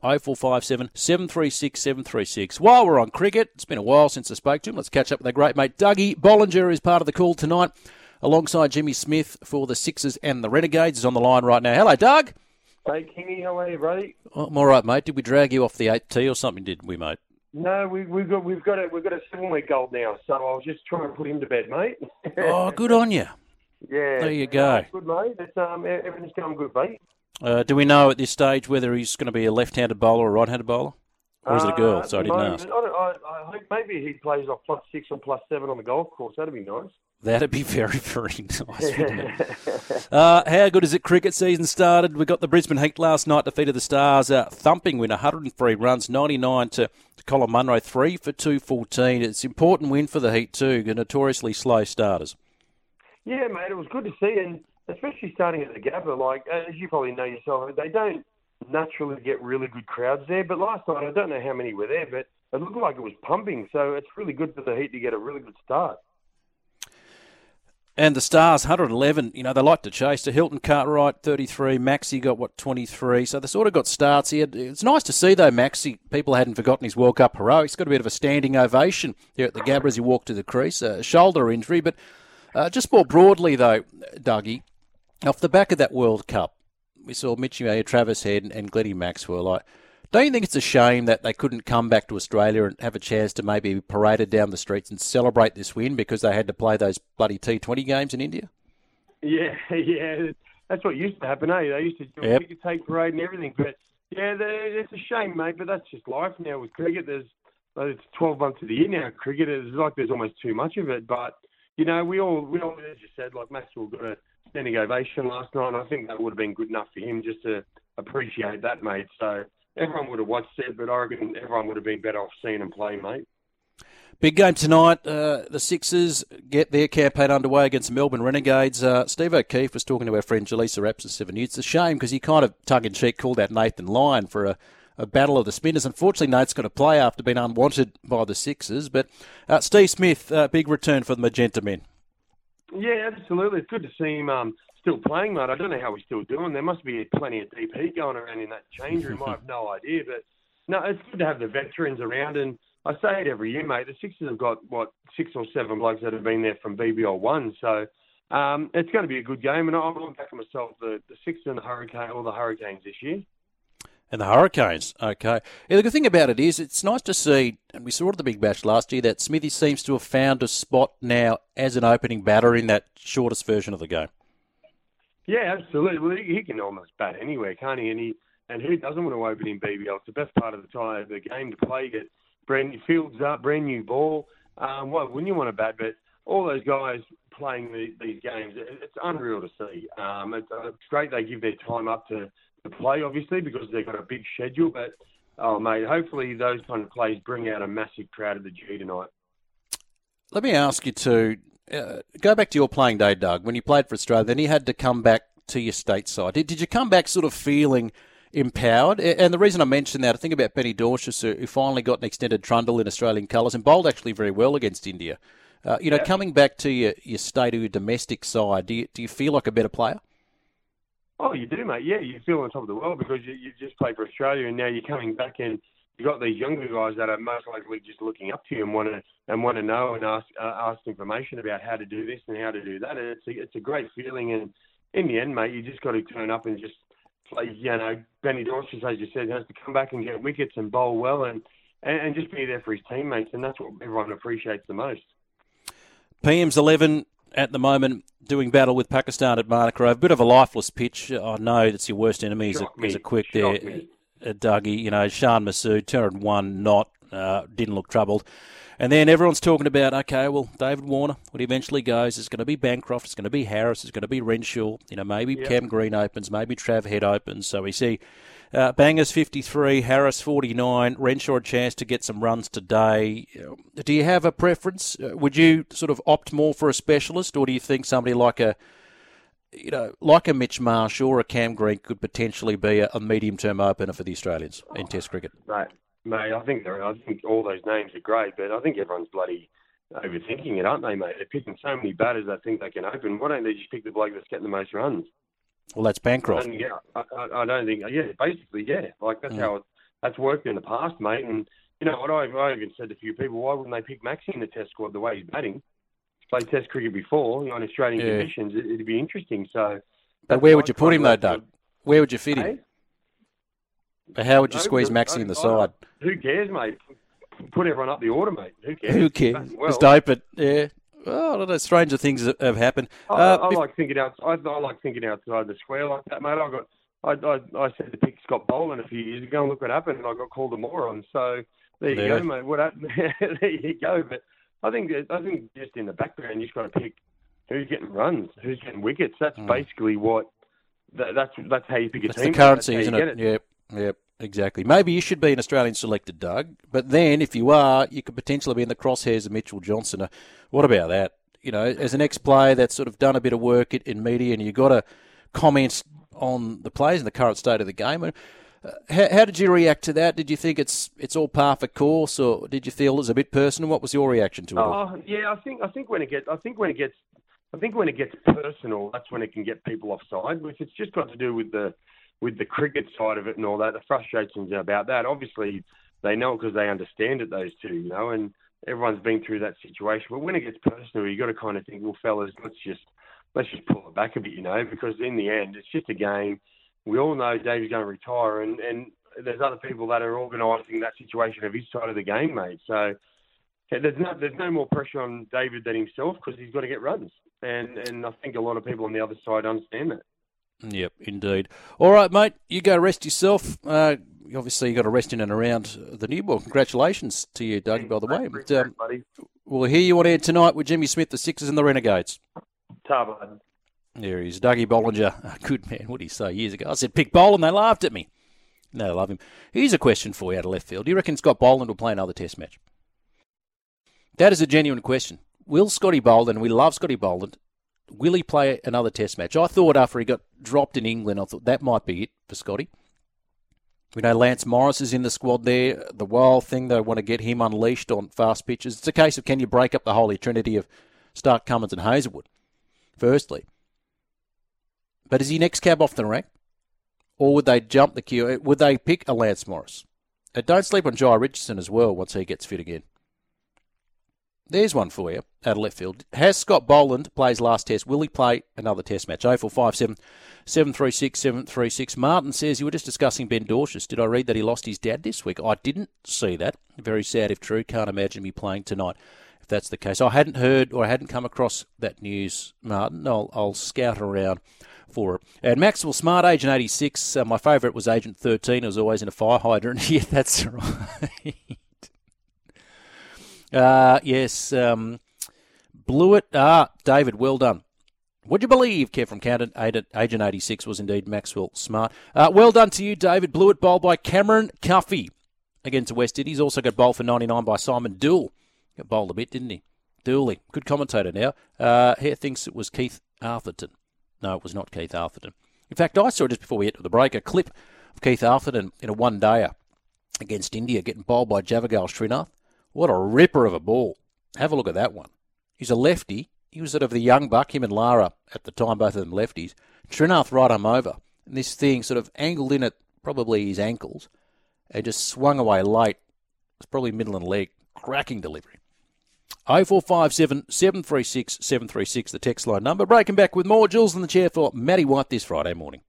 0457 736 736. While we're on cricket, it's been a while since I spoke to him. Let's catch up with our great mate Dougie Bollinger, who's part of the call tonight, alongside Jimmy Smith for the Sixers and the Renegades. Is on the line right now. Hello, Doug. Hey, Kingy, how are you, buddy? I'm all right, mate. Did we drag you off the eighth tee or something? Did we, mate? No, we, we've got we've got a we've got a seven week gold now, so I was just trying to put him to bed, mate. oh, good on you. Yeah. There you go. Good, mate. It's, um, everything's going good, mate. Uh, do we know at this stage whether he's going to be a left-handed bowler or a right-handed bowler, or is it a girl? Uh, so I didn't ask. I, I, I hope maybe he plays off plus six or plus seven on the golf course. That'd be nice. That'd be very, very nice? Uh, how good is it? Cricket season started. We got the Brisbane Heat last night, defeated the Stars, uh, thumping win, 103 runs, 99 to, to Colin Munro, three for 214. It's an important win for the Heat too. The notoriously slow starters. Yeah, mate, it was good to see, and especially starting at the Gabba. Like as you probably know yourself, they don't naturally get really good crowds there. But last night, I don't know how many were there, but it looked like it was pumping. So it's really good for the Heat to get a really good start. And the Stars, 111, you know, they like to chase. To Hilton Cartwright, 33. Maxi got, what, 23. So they sort of got starts here. It's nice to see, though, Maxi. People hadn't forgotten his World Cup heroics. Got a bit of a standing ovation here at the Gabba as he walked to the crease. A shoulder injury. But uh, just more broadly, though, Dougie, off the back of that World Cup, we saw Mitchy Mayer, Travis Head, and Glennie Maxwell. Like, don't you think it's a shame that they couldn't come back to Australia and have a chance to maybe be paraded down the streets and celebrate this win because they had to play those bloody T20 games in India? Yeah, yeah, that's what used to happen, eh? They used to do a Yep. take parade and everything. But yeah, it's a shame, mate. But that's just life now with cricket. There's it's 12 months of the year now. Cricket is like there's almost too much of it. But you know, we all we all as you said, like Maxwell got a standing ovation last night, and I think that would have been good enough for him just to appreciate that, mate. So everyone would have watched it, but I reckon everyone would have been better off seeing him play, mate. Big game tonight. Uh, the Sixers get their campaign underway against the Melbourne Renegades. Uh, Steve O'Keefe was talking to our friend Jaleesa Raps at 7 News. It's a shame because he kind of tongue in cheek called out Nathan Lyon for a, a battle of the spinners. Unfortunately, Nate's got to play after being unwanted by the Sixers. But uh, Steve Smith, uh, big return for the Magenta men. Yeah, absolutely. It's good to see him um, still playing, mate. I don't know how he's still doing. There must be plenty of heat going around in that change room. I have no idea, but no, it's good to have the veterans around. And I say it every year, mate. The Sixers have got what six or seven blokes that have been there from BBL one, so um, it's going to be a good game. And I'm looking back at myself, the the Sixers and the Hurricane, or the Hurricanes this year. And the Hurricanes, okay. Yeah, the good thing about it is it's nice to see, and we saw it at the Big Bash last year, that Smithy seems to have found a spot now as an opening batter in that shortest version of the game. Yeah, absolutely. Well, he, can almost bat anywhere, can't he? And he and who doesn't want to open in BBL? It's the best part of the time the game to play. Get brand new fields up, brand new ball. Um, why wouldn't you want to bat? But all those guys playing the, these games, it's unreal to see. Um, it's, uh, it's great they give their time up to, to play, obviously, because they've got a big schedule. But oh, mate, hopefully those kind of plays bring out a massive crowd at the G tonight. Let me ask you to uh, go back to your playing day, Doug. When you played for Australia, then you had to come back to your state side. Did, did you come back sort of feeling empowered? And the reason I mention that, I think about Benny who who finally got an extended trundle in Australian colours and bowled actually very well against India. Uh, you know, Yeah. coming back to your, your state or your domestic side, do you, do you feel like a better player? Oh, you do, mate. Yeah, you feel on top of the world because you, you just played for Australia, and now you're coming back and you've got these younger guys that are most likely just looking up to you and want to and want to know and ask uh, ask information about how to do this and how to do that. And it's a, it's a great feeling. And in the end, mate, you just got to turn up and just play. You know, Benny Dwarshuis, as you said, has to come back and get wickets and bowl well and, and and just be there for his teammates. And that's what everyone appreciates the most. PM's 11 at the moment doing battle with Pakistan at Manuka Oval. Bit of a lifeless pitch. I know it's your worst enemy is a, is a quick Shocked there. Uh, Dougie, you know, Shan Masood, turned one, not, uh, didn't look troubled. And then everyone's talking about, okay, well, David Warner, when he eventually goes, it's going to be Bancroft, it's going to be Harris, it's going to be Renshaw, you know, maybe Yep. Cam Green opens, maybe Trav Head opens. So we see uh, Bangers 53, Harris 49, Renshaw a chance to get some runs today. Uh, Do you have a preference? Uh, Would you sort of opt more for a specialist, or do you think somebody like a you know, like a Mitch Marsh or a Cam Green could potentially be a, a medium-term opener for the Australians in Test cricket. Mate, mate, I think they're, I think all those names are great, but I think everyone's bloody overthinking it, aren't they, mate? They're picking so many batters that think they can open. Why don't they just pick the bloke that's getting the most runs? Well, that's Bancroft. And, yeah, I, I, I don't think. Yeah, basically, yeah. Like that's Mm. how that's worked in the past, mate. And you know what? I've, I even said to a few people, why wouldn't they pick Maxi in the Test squad the way he's batting? He's played Test cricket before you know, in Australian Yeah. conditions. It, it'd be interesting. So, But where would you put him though, Doug? Where would you fit him? But How would you No, squeeze Maxi in the I- side? Who cares, mate? Put everyone up the order, mate. Who cares? Who cares? Well, Just open. Yeah. Well, I don't know. Stranger things have- happened. I, Uh, I bef- like thinking out. I, I like thinking outside the square like that, mate. I got. I, I, I said to pick Scott Boland a few years ago, and look what happened. And I got called a moron. So there you Yeah. go, mate. What happened? there you go. But I think I think just in the background, you just got to pick who's getting runs, who's getting wickets. That's Mm. basically what. That, that's that's how you pick a That's team. the currency, isn't you it? get Yep, exactly. Maybe you should be an Australian selected, Doug. But then, if you are, you could potentially be in the crosshairs of Mitchell Johnson. Uh, What about that? You know, as an ex-player that's sort of done a bit of work in, media, and you got to comment on the players and the current state of the game. Uh, How, how did you react to that? Did you think it's it's all par for course, or did you feel it was a bit personal? What was your reaction to it? Oh yeah, I think I think when it gets I think when it gets I think when it gets personal, that's when it can get people offside. If it's just got to do with the with the cricket side of it and all that, the frustrations about that. Obviously, they know because they understand it. Those two, you know, and everyone's been through that situation. But when it gets personal, you got to kind of think, well, fellas, let's just let's just pull it back a bit, you know, because in the end, it's just a game. We all know Dave's going to retire, and and there's other people that are organising that situation of his side of the game, mate. So. There's no there's no more pressure on David than himself because he's got to get runs, and and I think a lot of people on the other side understand that. Yep, indeed. All right, mate, you go rest yourself. Uh, obviously, you got to rest in and around the new ball. Congratulations to you, Doug, by the way. But, um, buddy. we'll hear you on air tonight with Jimmy Smith, the Sixers and the Renegades. Ta, bud. There he is, Dougie Bollinger. A good man. What did he say years ago? I said pick Boland, they laughed at me. No, they love him. Here's a question for you out of left field. Do you reckon Scott Boland will play another Test match? That is a genuine question. Will Scotty Boland, we love Scotty Boland, will he play another Test match? I thought after he got dropped in England, I thought that might be it for Scotty. We know Lance Morris is in the squad there. The wild thing, they want to get him unleashed on fast pitches. It's a case of can you break up the holy trinity of Stark, Cummins, and Hazlewood, firstly. But is he next cab off the rank? Or would they jump the queue? Would they pick a Lance Morris? And don't sleep on Jhye Richardson as well once he gets fit again. There's one for you out of left field. Has Scott Boland plays last test? Will he play another test match? 0457 736 736. Martin says you were just discussing Ben Dwarshuis. Did I read that he lost his dad this week? I didn't see that. Very sad if true. Can't imagine me playing tonight if that's the case. I hadn't heard or I hadn't come across that news, Martin. I'll, I'll scout around for it. And Maxwell Smart, Agent 86. Uh, my favourite was Agent 13. It was always in a fire hydrant. yeah, that's right. Uh, yes, um, Blewett. Ah, David, well done. Would you believe, Kev from Canton, Agent 86 was indeed Maxwell Smart. Uh, well done to you, David. Blewett bowled by Cameron Cuffy against West Indies. Also got bowled for 99 by Simon Doull. Got bowled a bit, didn't he? Dooley, good commentator now. Uh, here thinks it was Keith Arthurton. No, it was not Keith Arthurton. In fact, I saw just before we hit the break a clip of Keith Arthurton in a one-dayer against India getting bowled by Javagal Srinath. What a ripper of a ball. Have a look at that one. He's a lefty. He was sort of the young buck, him and Lara at the time, both of them lefties. Srinath right him over. And this thing sort of angled in at probably his ankles and just swung away late. It's probably middle and leg. Cracking delivery. 0457 736 736, the text line number. Breaking back with more Jules in the chair for Matty White this Friday morning.